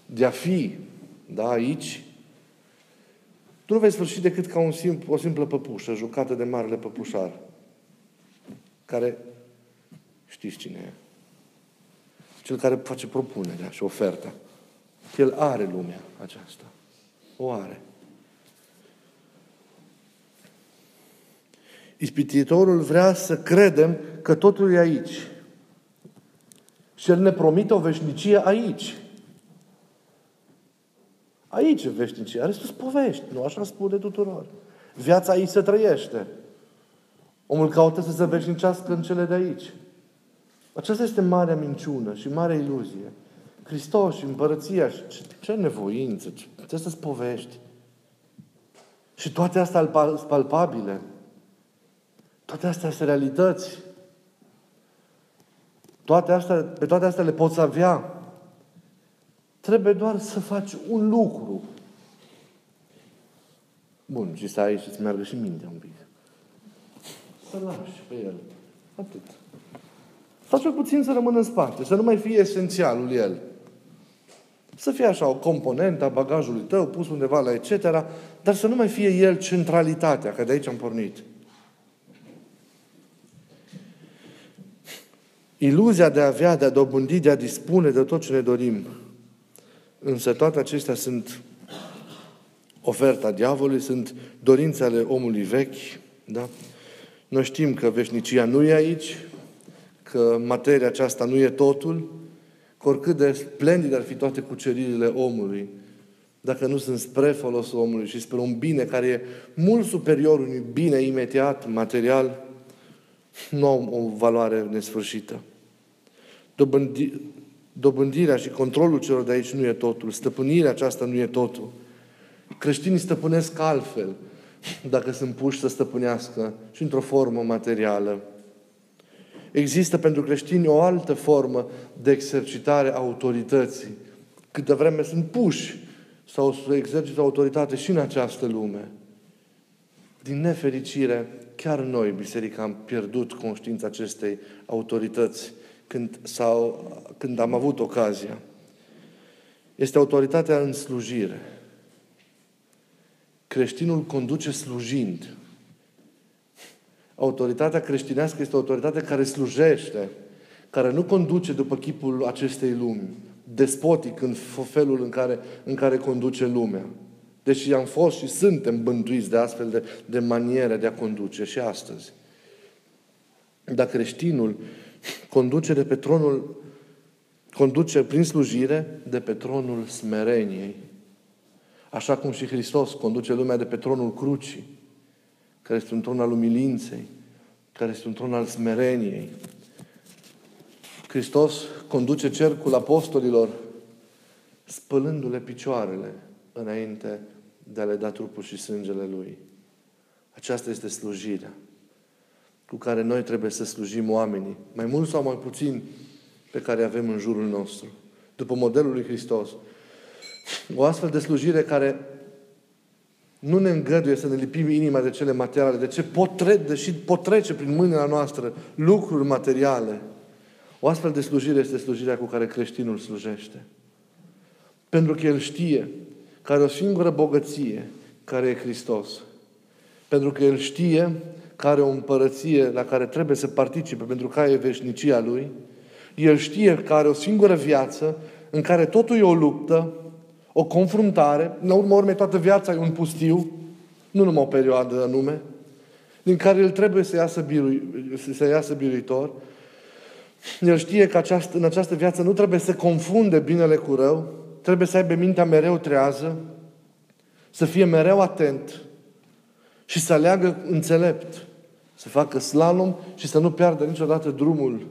de a fi, da, aici, tu nu vei sfârși decât ca un simplu, o simplă păpușă jucată de marele păpușar, care știți cine e. Cel care face propunerea și oferta. El are lumea aceasta. O are. Ispititorul vrea să credem că totul e aici. Și El ne promite o veșnicie aici. Aici e veșnicia. Restul povești. Nu așa spune tuturor. Viața aici se trăiește. Omul caută să se veșnicească în cele de aici. Aceasta este marea minciună și marea iluzie. Hristos și împărăția și ce, ce nevoință, ce, ce să-ți povești. Și toate astea palpabile. Toate astea sunt realități. Toate astea, pe toate astea le poți avea. Trebuie doar să faci un lucru. Bun, și să ai și să meargă și mintea un pic. Să lași pe el. Atât. Sau cel puțin să rămână în spate, să nu mai fie esențialul el. Să fie așa o componentă a bagajului tău, pus undeva la etc., dar să nu mai fie el centralitatea, că de aici am pornit. Iluzia de a avea, de a dobândi, de a dispune de tot ce ne dorim. Însă toate acestea sunt oferta diavolului, sunt dorințe ale omului vechi. Da? Noi știm că veșnicia nu e aici, că materia aceasta nu e totul, că oricât de splendid ar fi toate cuceririle omului, dacă nu sunt spre folosul omului și spre un bine care e mult superior unui bine imediat, material, nu au o valoare nesfârșită. Dobândi, dobândirea și controlul celor de aici nu e totul. Stăpânirea aceasta nu e totul. Creștinii stăpânesc altfel dacă sunt puși să stăpânească și într-o formă materială. Există pentru creștini o altă formă de exercitare a autorității. Câte vreme sunt puși sau să exercită autoritate și în această lume. Din nefericire, chiar noi, Biserica, am pierdut conștiința acestei autorități când, sau, când am avut ocazia. Este autoritatea în slujire. Creștinul conduce slujind. Autoritatea creștinească este o autoritate care slujește, care nu conduce după chipul acestei lumi, despotic în felul în care, în care conduce lumea. Deși am fost și suntem bântuiți de astfel de, de maniere de a conduce și astăzi. Dar creștinul conduce de pe tronul, conduce prin slujire de pe tronul smereniei. Așa cum și Hristos conduce lumea de pe tronul crucii care este un tron al umilinței, care este un tron al smereniei. Hristos conduce cercul apostolilor spălându-le picioarele înainte de a le da trupul și sângele Lui. Aceasta este slujirea cu care noi trebuie să slujim oamenii, mai mult sau mai puțin pe care avem în jurul nostru, după modelul lui Hristos. O astfel de slujire care nu ne îngăduie să ne lipim inima de cele materiale, de ce pot, tre- deși pot trece prin mâinile noastre lucruri materiale. O astfel de slujire este slujirea cu care creștinul slujește. Pentru că el știe că are o singură bogăție, care e Hristos. Pentru că el știe că are o împărăție la care trebuie să participe pentru că e veșnicia lui. El știe că are o singură viață în care totul e o luptă, o confruntare, în urmă urmei toată viața e un pustiu, nu numai o perioadă anume, din care el trebuie să iasă, birui, să iasă biruitor. El știe că această, în această viață nu trebuie să confunde binele cu rău, trebuie să aibă mintea mereu trează, să fie mereu atent și să aleagă înțelept. Să facă slalom și să nu piardă niciodată drumul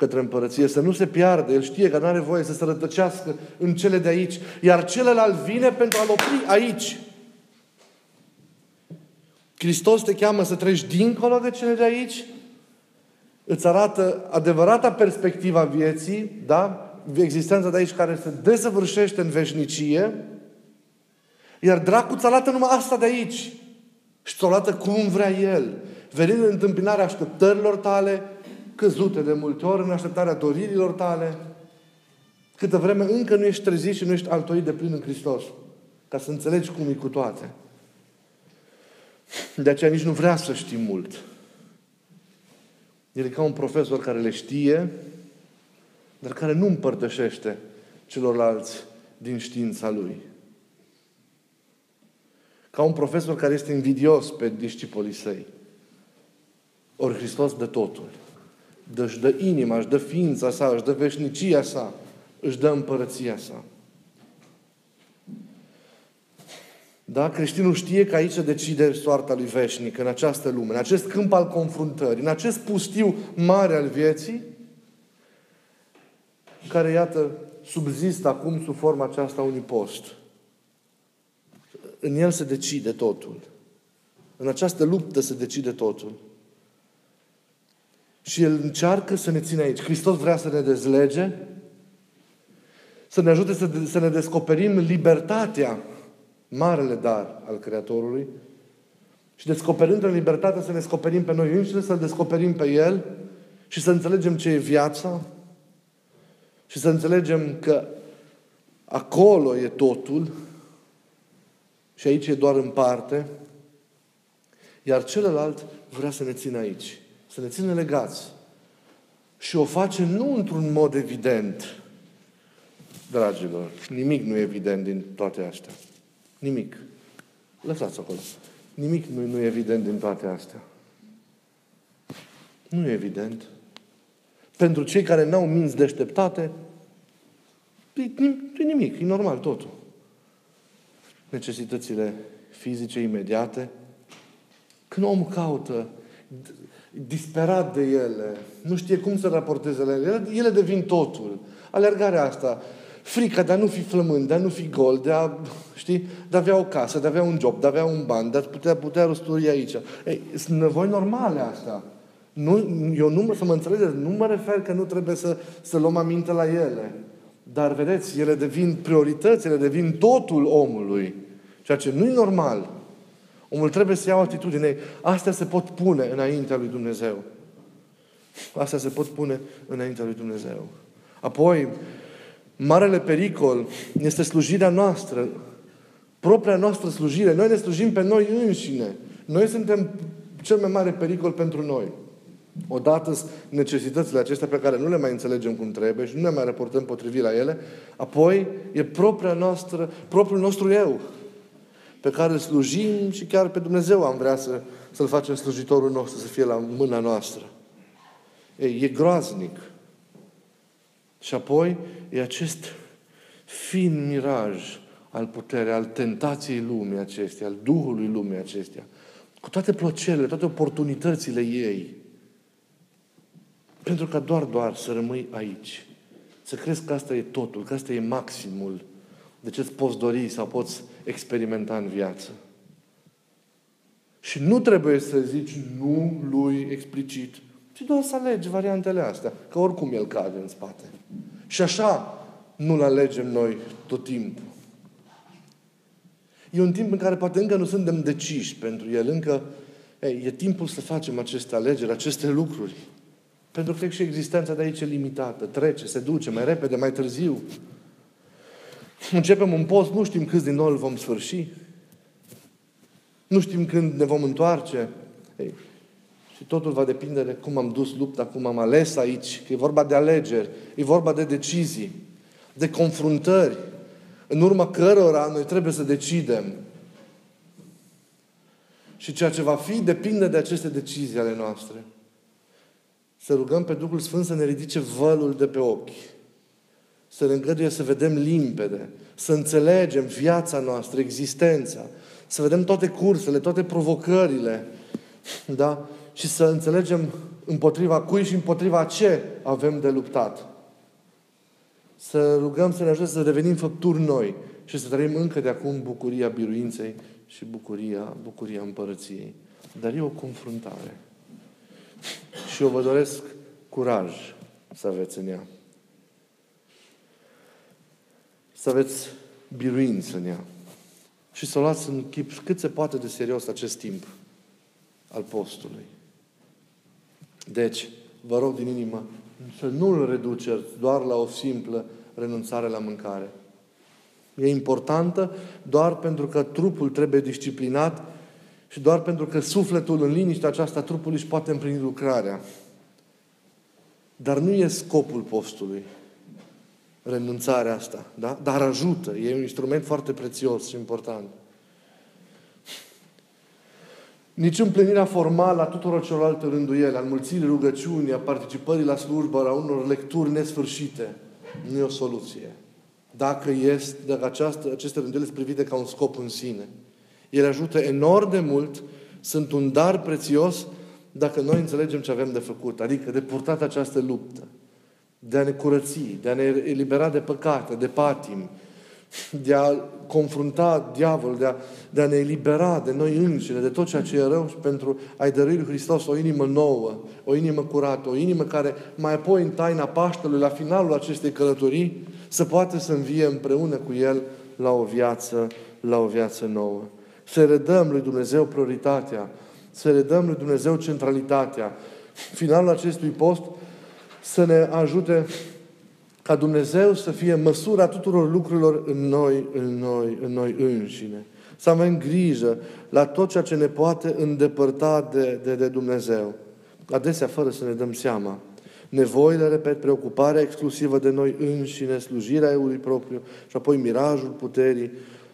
către împărăție, să nu se piardă. El știe că nu are voie să se rătăcească în cele de aici. Iar celălalt vine pentru a-l opri aici. Hristos te cheamă să treci dincolo de cele de aici, îți arată adevărata perspectiva vieții, da? Existența de aici care se desăvârșește în veșnicie, iar dracul ți arată numai asta de aici. Și ți-o arată cum vrea el. Venind în întâmpinarea așteptărilor tale, căzute de multe ori în așteptarea doririlor tale, câtă vreme încă nu ești trezit și nu ești altoit de plin în Hristos. Ca să înțelegi cum e cu toate. De aceea nici nu vrea să știi mult. El e ca un profesor care le știe, dar care nu împărtășește celorlalți din știința lui. Ca un profesor care este invidios pe discipolii săi. Ori Hristos dă totul. Dă, își dă inima, își dă ființa sa, își dă veșnicia sa, își dă împărăția sa. Da? Creștinul știe că aici se decide soarta lui veșnic, în această lume, în acest câmp al confruntării, în acest pustiu mare al vieții, care, iată, subzistă acum sub forma aceasta unui post. În el se decide totul. În această luptă se decide totul. Și El încearcă să ne țină aici. Hristos vrea să ne dezlege, să ne ajute să, să ne descoperim libertatea, marele dar al Creatorului, și descoperind în libertate să ne descoperim pe noi înșine, să-L descoperim pe El și să înțelegem ce e viața și să înțelegem că acolo e totul și aici e doar în parte, iar celălalt vrea să ne țină aici să ne țină legați. Și o face nu într-un mod evident, dragilor. Nimic nu e evident din toate astea. Nimic. Lăsați acolo. Nimic nu, nu e evident din toate astea. Nu e evident. Pentru cei care n-au minți deșteptate, e, e nimic, e normal totul. Necesitățile fizice imediate. Când omul caută disperat de ele, nu știe cum să raporteze la ele, ele devin totul. Alergarea asta, frica de a nu fi flămând, de a nu fi gol, de a, știi, de a avea o casă, de a avea un job, de a avea un ban, de a putea, putea răsturi aici. Ei, sunt nevoi normale astea. Nu, eu nu, să mă înțelegeți, nu mă refer că nu trebuie să, să luăm aminte la ele. Dar, vedeți, ele devin priorități, ele devin totul omului. Ceea ce nu e normal. Omul trebuie să ia o atitudine. Astea se pot pune înaintea lui Dumnezeu. Astea se pot pune înaintea lui Dumnezeu. Apoi, marele pericol este slujirea noastră. Propria noastră slujire. Noi ne slujim pe noi înșine. Noi suntem cel mai mare pericol pentru noi. Odată necesitățile acestea pe care nu le mai înțelegem cum trebuie și nu ne mai raportăm potrivit la ele, apoi e propria noastră, propriul nostru eu pe care îl slujim și chiar pe Dumnezeu am vrea să, să-L facem slujitorul nostru, să fie la mâna noastră. Ei, e groaznic. Și apoi e acest fin miraj al puterii, al tentației lumii acestea, al Duhului lumii acestea, cu toate plăcerile, toate oportunitățile ei, pentru ca doar, doar să rămâi aici. Să crezi că asta e totul, că asta e maximul de ce îți poți dori sau poți experimenta în viață. Și nu trebuie să zici nu lui explicit, ci doar să alegi variantele astea, că oricum el cade în spate. Și așa nu-l alegem noi tot timpul. E un timp în care poate încă nu suntem deciși pentru el, încă ei, e timpul să facem aceste alegeri, aceste lucruri. Pentru că și existența de aici e limitată, trece, se duce mai repede, mai târziu. Începem un post, nu știm câți din noi îl vom sfârși. Nu știm când ne vom întoarce. Ei, și totul va depinde de cum am dus lupta, cum am ales aici. Că e vorba de alegeri, e vorba de decizii, de confruntări, în urma cărora noi trebuie să decidem. Și ceea ce va fi depinde de aceste decizii ale noastre. Să rugăm pe Duhul Sfânt să ne ridice vălul de pe ochi să ne îngăduie să vedem limpede, să înțelegem viața noastră, existența, să vedem toate cursele, toate provocările, da? și să înțelegem împotriva cui și împotriva ce avem de luptat. Să rugăm să ne ajute să devenim făpturi noi și să trăim încă de acum bucuria biruinței și bucuria, bucuria împărăției. Dar e o confruntare. Și eu vă doresc curaj să aveți în ea. Să aveți biruință în ea. Și să luați în chip cât se poate de serios acest timp al postului. Deci, vă rog din inimă să nu-l reduceți doar la o simplă renunțare la mâncare. E importantă doar pentru că trupul trebuie disciplinat și doar pentru că sufletul în liniște aceasta trupului își poate împlini lucrarea. Dar nu e scopul postului renunțarea asta. Da? Dar ajută. E un instrument foarte prețios și important. Nici împlinirea formală a tuturor celorlalte rânduiele, a înmulțirii rugăciunii, a participării la slujbă, a unor lecturi nesfârșite, nu e o soluție. Dacă, este, dacă această, aceste rânduiele sunt privite ca un scop în sine. Ele ajută enorm de mult, sunt un dar prețios dacă noi înțelegem ce avem de făcut, adică de purtat această luptă, de a ne curăți, de a ne elibera de păcate, de patim, de a confrunta diavolul, de a, de a ne elibera de noi înșine, de tot ceea ce e rău și pentru a-i dărui lui Hristos o inimă nouă, o inimă curată, o inimă care mai apoi în taina Paștelui, la finalul acestei călătorii, să poată să învie împreună cu El la o viață, la o viață nouă. Să redăm lui Dumnezeu prioritatea, să redăm lui Dumnezeu centralitatea. Finalul acestui post să ne ajute ca Dumnezeu să fie măsura tuturor lucrurilor în noi, în noi, în noi înșine. Să avem grijă la tot ceea ce ne poate îndepărta de, de, de Dumnezeu. Adesea fără să ne dăm seama. Nevoile, repet, preocuparea exclusivă de noi înșine, slujirea eului propriu și apoi mirajul puterii,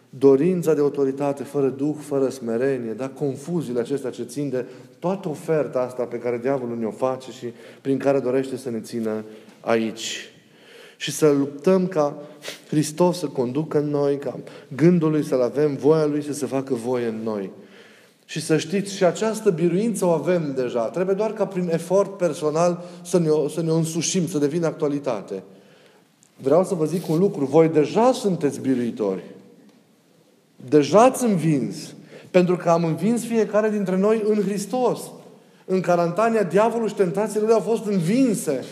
dorința de autoritate, fără duh, fără smerenie, da? confuziile acestea ce țin de toată oferta asta pe care diavolul ne-o face și prin care dorește să ne țină aici și să luptăm ca Hristos să conducă în noi, ca gândul Lui să-L avem, voia Lui să se facă voie în noi. Și să știți, și această biruință o avem deja. Trebuie doar ca prin efort personal să ne, să ne însușim, să devină actualitate. Vreau să vă zic un lucru. Voi deja sunteți biruitori. Deja ați învins. Pentru că am învins fiecare dintre noi în Hristos. În carantania, diavolul și tentațiile lui au fost învinse.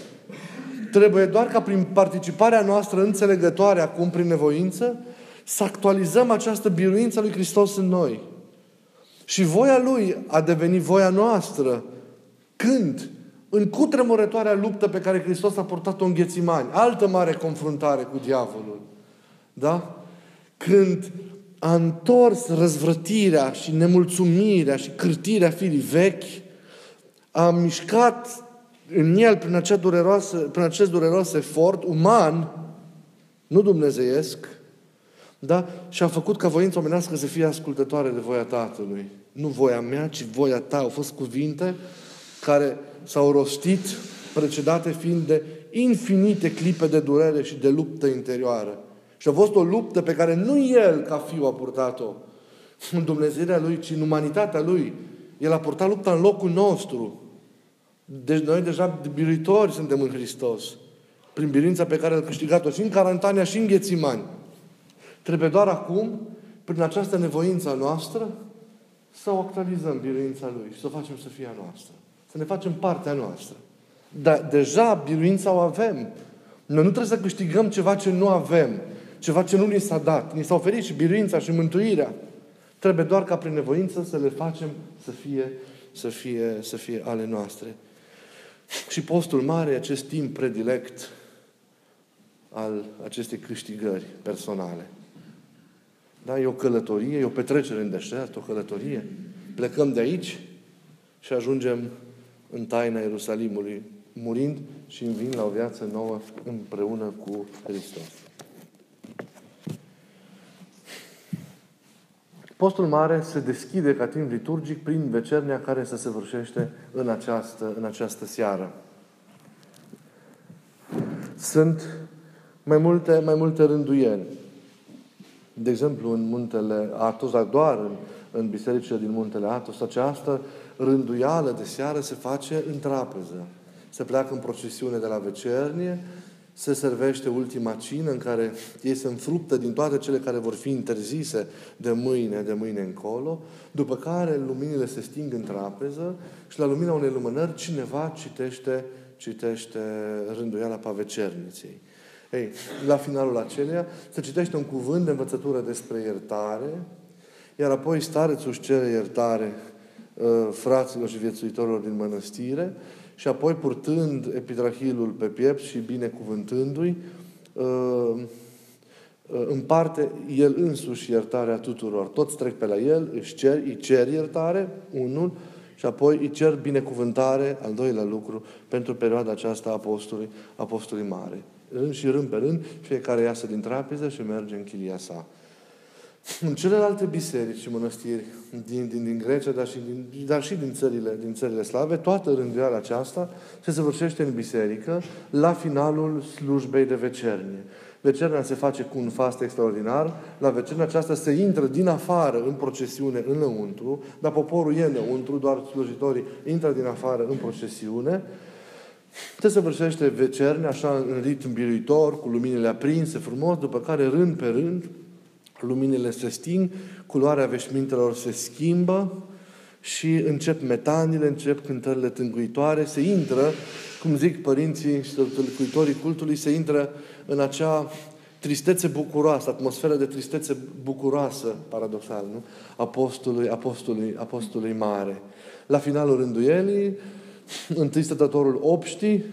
Trebuie doar ca prin participarea noastră înțelegătoare acum prin nevoință să actualizăm această biruință lui Hristos în noi. Și voia Lui a devenit voia noastră. Când? În cutremurătoarea luptă pe care Hristos a purtat-o în Ghețimani. Altă mare confruntare cu diavolul. Da? Când a întors răzvrătirea și nemulțumirea și cârtirea firii vechi, a mișcat în el, prin, acea dureroasă, prin acest dureros efort uman, nu dumnezeiesc, da? și a făcut ca voința omenească să fie ascultătoare de voia Tatălui. Nu voia mea, ci voia ta. Au fost cuvinte care s-au rostit, precedate fiind de infinite clipe de durere și de luptă interioară. Și a fost o luptă pe care nu El, ca fiu, a purtat-o în Dumnezeirea Lui, ci în umanitatea Lui. El a purtat lupta în locul nostru. Deci noi deja biruitori suntem în Hristos. Prin biruința pe care a câștigat-o și în Carantania și în Ghețimani. Trebuie doar acum, prin această nevoință a noastră, să o actualizăm biruința Lui și să o facem să fie a noastră. Să ne facem partea noastră. Dar deja biruința o avem. Noi nu trebuie să câștigăm ceva ce nu avem, ceva ce nu ni s-a dat. Ni s-a oferit și biruința și mântuirea. Trebuie doar ca prin nevoință să le facem să fie, să fie, să fie ale noastre. Și postul mare e acest timp predilect al acestei câștigări personale. Da? E o călătorie, e o petrecere în deșert, o călătorie. Plecăm de aici și ajungem în taina Ierusalimului, murind și învin la o viață nouă împreună cu Hristos. Postul mare se deschide ca timp liturgic prin vecernia care se săvârșește în această, în această seară. Sunt mai multe, mai multe rânduieli. De exemplu, în muntele Atos, dar doar în, în bisericile din muntele Atos, această rânduială de seară se face în trapeză. Se pleacă în procesiune de la vecernie, se servește ultima cină în care ei se înfruptă din toate cele care vor fi interzise de mâine, de mâine încolo, după care luminile se sting în trapeză și la lumina unei lumânări cineva citește, citește rânduiala pavecerniței. Ei, la finalul acelea se citește un cuvânt de învățătură despre iertare, iar apoi starețul își cere iertare uh, fraților și viețuitorilor din mănăstire și apoi purtând epidrahilul pe piept și binecuvântându-i, uh, uh, împarte el însuși iertarea tuturor. Toți trec pe la el, își cer, îi cer iertare, unul, și apoi îi cer binecuvântare, al doilea lucru, pentru perioada aceasta a apostolului, apostolului mare. Rând și rând pe rând, fiecare iasă din trapeză și merge în chilia sa. În celelalte biserici și mănăstiri din, din, din Grecia, dar și din, dar și din, țările, din țările slave, toată rânduiala aceasta se săvârșește în biserică la finalul slujbei de vecernie. Vecernia se face cu un fast extraordinar. La vecernia aceasta se intră din afară în procesiune înăuntru, dar poporul e înăuntru, doar slujitorii intră din afară în procesiune. Se săvârșește vecernia, așa în ritm biruitor, cu luminile aprinse frumos, după care, rând pe rând, luminile se sting, culoarea veșmintelor se schimbă și încep metanile, încep cântările tânguitoare, se intră, cum zic părinții și tălcuitorii cultului, se intră în acea tristețe bucuroasă, atmosferă de tristețe bucuroasă, paradoxal, nu? Apostolului, apostolului, apostolului mare. La finalul rânduielii, întâi stătătorul obștii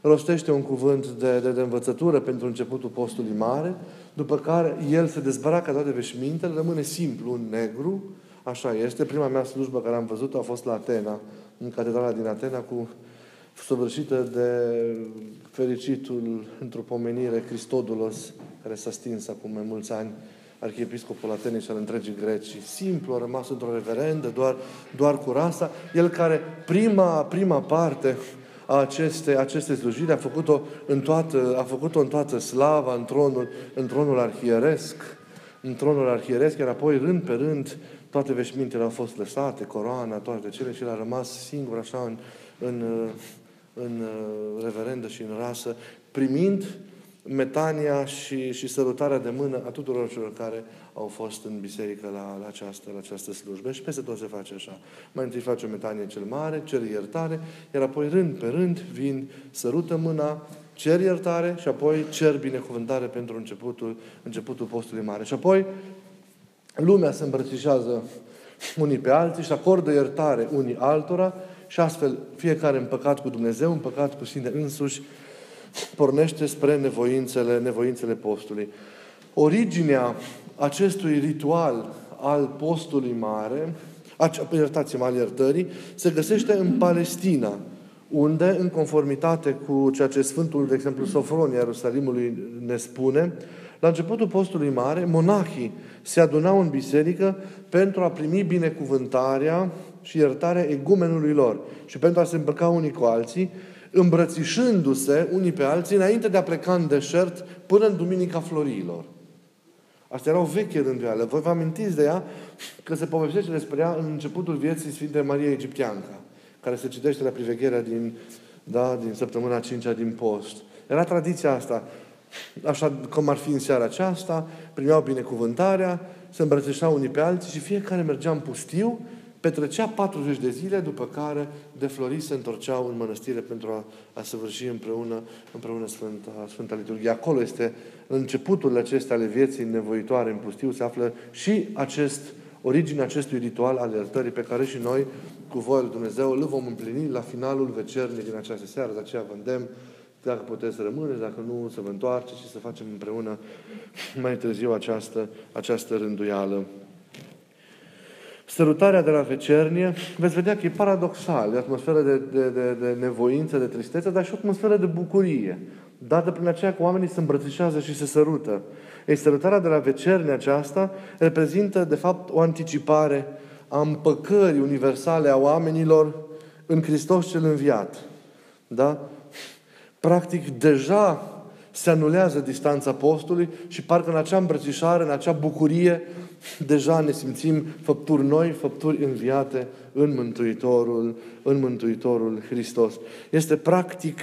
rostește un cuvânt de, de, de învățătură pentru începutul postului mare, după care el se dezbracă toate veșmintele, rămâne simplu, un negru, așa este. Prima mea slujbă care am văzut-o a fost la Atena, în catedrala din Atena, cu săvârșită de fericitul într-o pomenire Cristodulos, care s-a stins acum mai mulți ani, arhiepiscopul Atenei și al întregii Grecii. Simplu, a rămas într-o reverendă, doar, doar cu rasa. El care prima, prima parte a aceste, aceste slujiri. A făcut-o în toată, a făcut-o în toată slava, în tronul, în tronul arhieresc, în tronul arhieresc, iar apoi, rând pe rând, toate veșmintele au fost lăsate, coroana, toate cele, și el a rămas singur așa în, în, în reverendă și în rasă, primind metania și, și sărutarea de mână a tuturor celor care au fost în biserică la, la, această, la această slujbă. Și peste tot se face așa. Mai întâi face o metanie cel mare, cer iertare, iar apoi rând pe rând vin, sărută mâna, cer iertare și apoi cer binecuvântare pentru începutul, începutul postului mare. Și apoi lumea se îmbrățișează unii pe alții și acordă iertare unii altora și astfel fiecare împăcat cu Dumnezeu, împăcat cu sine însuși, pornește spre nevoințele, nevoințele postului. Originea acestui ritual al postului mare, iertați-mă, al iertării, se găsește în Palestina, unde, în conformitate cu ceea ce Sfântul, de exemplu, Sofronia Ierusalimului ne spune, la începutul postului mare, monahii se adunau în biserică pentru a primi binecuvântarea și iertarea egumenului lor și pentru a se îmbrăca unii cu alții, îmbrățișându-se unii pe alții înainte de a pleca în deșert până în Duminica Florilor. Asta era o veche rânduială. Voi vă amintiți de ea că se povestește despre ea în începutul vieții Sfintei Maria Egipteanca, care se citește la privegherea din, da, din săptămâna 5 din post. Era tradiția asta. Așa cum ar fi în seara aceasta, primeau binecuvântarea, se îmbrățișau unii pe alții și fiecare mergea în pustiu petrecea 40 de zile, după care de flori se întorceau în mănăstire pentru a, a săvârși împreună, împreună Sfânta, Sfânta Liturghie. Acolo este începutul acesta ale vieții nevoitoare în pustiu, se află și acest, originea acestui ritual al iertării pe care și noi, cu voia lui Dumnezeu, îl vom împlini la finalul vecernii din această seară. De aceea vă îndemn dacă puteți să rămâneți, dacă nu, să vă întoarceți și să facem împreună mai târziu această, această rânduială. Sărutarea de la vecernie, veți vedea că e paradoxal, e atmosferă de, de, de, de nevoință, de tristețe, dar și o atmosferă de bucurie, dată prin aceea că oamenii se îmbrățișează și se sărută. Ei, sărutarea de la vecernie aceasta reprezintă, de fapt, o anticipare a împăcării universale a oamenilor în Hristos cel înviat. Da? Practic, deja Se anulează distanța postului și parcă în acea îmbrățișare, în acea bucurie, deja ne simțim făpturi noi, făpturi înviate în Mântuitorul, în Mântuitorul Hristos. Este practic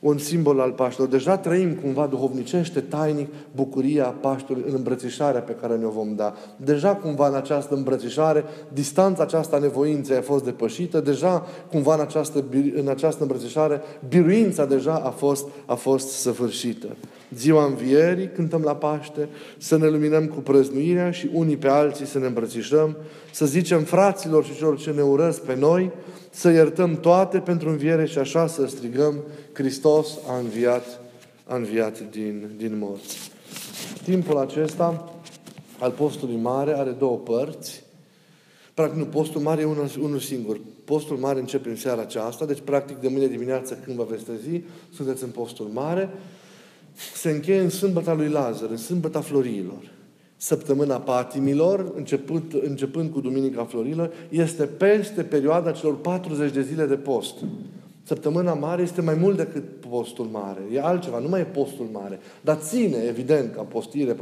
un simbol al Paștilor. Deja trăim cumva duhovnicește, tainic, bucuria Paștilor în îmbrățișarea pe care ne-o vom da. Deja cumva în această îmbrățișare, distanța aceasta nevoinței a fost depășită, deja cumva în această, în această îmbrățișare, biruința deja a fost, a fost săvârșită. Ziua învierii, cântăm la Paște, să ne luminăm cu prăznuirea și unii pe alții să ne îmbrățișăm, să zicem fraților și celor ce ne urăsc pe noi, să iertăm toate pentru înviere și așa să strigăm, Hristos a înviat, a înviat din, din morți. Timpul acesta al postului mare are două părți. Practic, nu, postul mare e unul, unul singur. Postul mare începe în seara aceasta, deci practic de mâine dimineață când vă veți trezi, sunteți în postul mare. Se încheie în sâmbăta lui Lazar, în sâmbăta florilor săptămâna patimilor, începând, începând cu Duminica Florilor, este peste perioada celor 40 de zile de post. Săptămâna mare este mai mult decât postul mare. E altceva, nu mai e postul mare. Dar ține, evident, ca postire,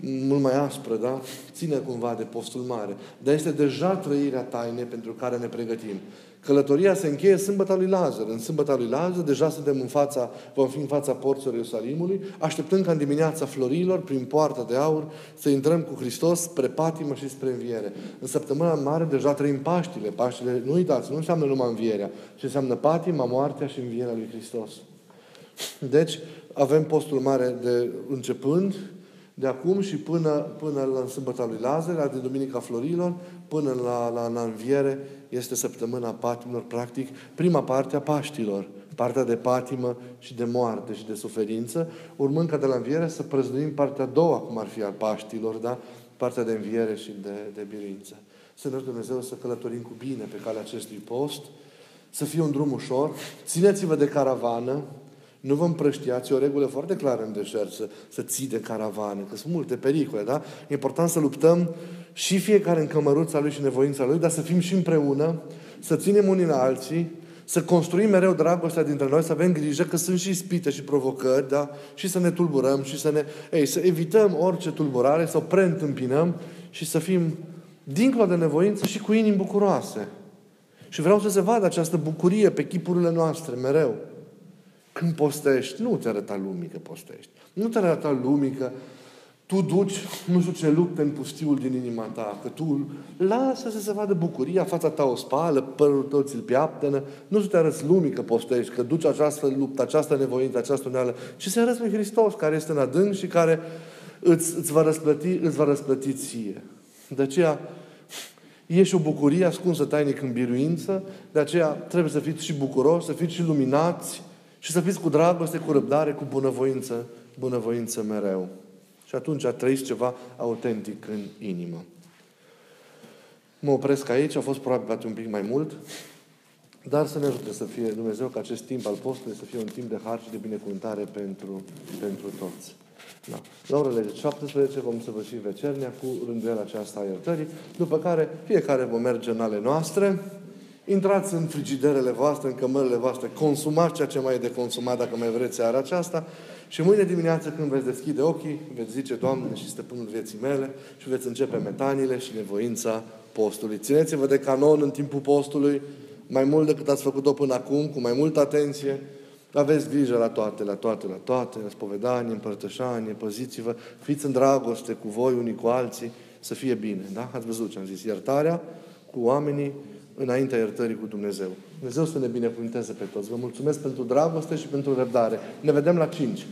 mult mai aspră, da? Ține cumva de postul mare. Dar este deja trăirea tainei pentru care ne pregătim. Călătoria se încheie sâmbăta lui Lazar. În sâmbăta lui Lazar deja suntem în fața, vom fi în fața porților Ierusalimului, așteptând ca în dimineața florilor, prin poarta de aur, să intrăm cu Hristos spre patimă și spre înviere. În săptămâna mare deja trăim Paștile. Paștile, nu uitați, nu înseamnă numai învierea, ci înseamnă patima, moartea și învierea lui Hristos. Deci, avem postul mare de începând, de acum și până, până la sâmbăta lui Lazar, de Duminica Florilor, până la, la, la înviere, este săptămâna patimilor, practic, prima parte a Paștilor, partea de patimă și de moarte și de suferință, urmând ca de la înviere să prăznuim partea a doua, cum ar fi al Paștilor, da? partea de înviere și de, de biruință. Să ne Dumnezeu să călătorim cu bine pe calea acestui post, să fie un drum ușor, țineți-vă de caravană, nu vă împrăștiați, e o regulă foarte clară în deșert, să, să ții de caravană, că sunt multe pericole, da? E important să luptăm și fiecare în cămăruța lui și nevoința lui, dar să fim și împreună, să ținem unii la alții, să construim mereu dragostea dintre noi, să avem grijă că sunt și spite și provocări, da? Și să ne tulburăm și să ne... Ei, să evităm orice tulburare, să o preîntâmpinăm și să fim dincolo de nevoință și cu inimi bucuroase. Și vreau să se vadă această bucurie pe chipurile noastre mereu. Când postești, nu te arăta lumii că postești. Nu te arăta lumii că tu duci nu știu ce lupte în pustiul din inima ta, că tu lasă să se vadă bucuria, fața ta o spală, părul tău ți-l piaptenă, nu să te arăți lumii că postești, că duci această luptă, această nevoință, această uneală, ci să arăți lui Hristos care este în adânc și care îți, îți, va răsplăti, îți va răsplăti ție. De aceea, e și o bucurie ascunsă tainic în biruință, de aceea trebuie să fiți și bucuroși, să fiți și luminați, și să fiți cu dragoste, cu răbdare, cu bunăvoință, bunăvoință mereu. Și atunci trăiți ceva autentic în inimă. Mă opresc aici, a fost probabil poate un pic mai mult, dar să ne ajute să fie Dumnezeu ca acest timp al postului să fie un timp de har și de binecuvântare pentru, pentru toți. Da. La orele 17 vom săvârși vecernia cu rânduiala aceasta a iertării, după care fiecare vom merge în ale noastre, Intrați în frigiderele voastre, în cămările voastre, consumați ceea ce mai e de consumat, dacă mai vreți seara aceasta, și mâine dimineață când veți deschide ochii, veți zice, Doamne și Stăpânul vieții mele, și veți începe metanile și nevoința postului. Țineți-vă de canon în timpul postului, mai mult decât ați făcut-o până acum, cu mai multă atenție. Aveți grijă la toate, la toate, la toate, la spovedanie, împărtășanie, păziți-vă, fiți în dragoste cu voi unii cu alții, să fie bine. Da? Ați văzut ce am zis. Iertarea cu oamenii înaintea iertării cu Dumnezeu. Dumnezeu să ne binecuvânteze pe toți. Vă mulțumesc pentru dragoste și pentru răbdare. Ne vedem la 5.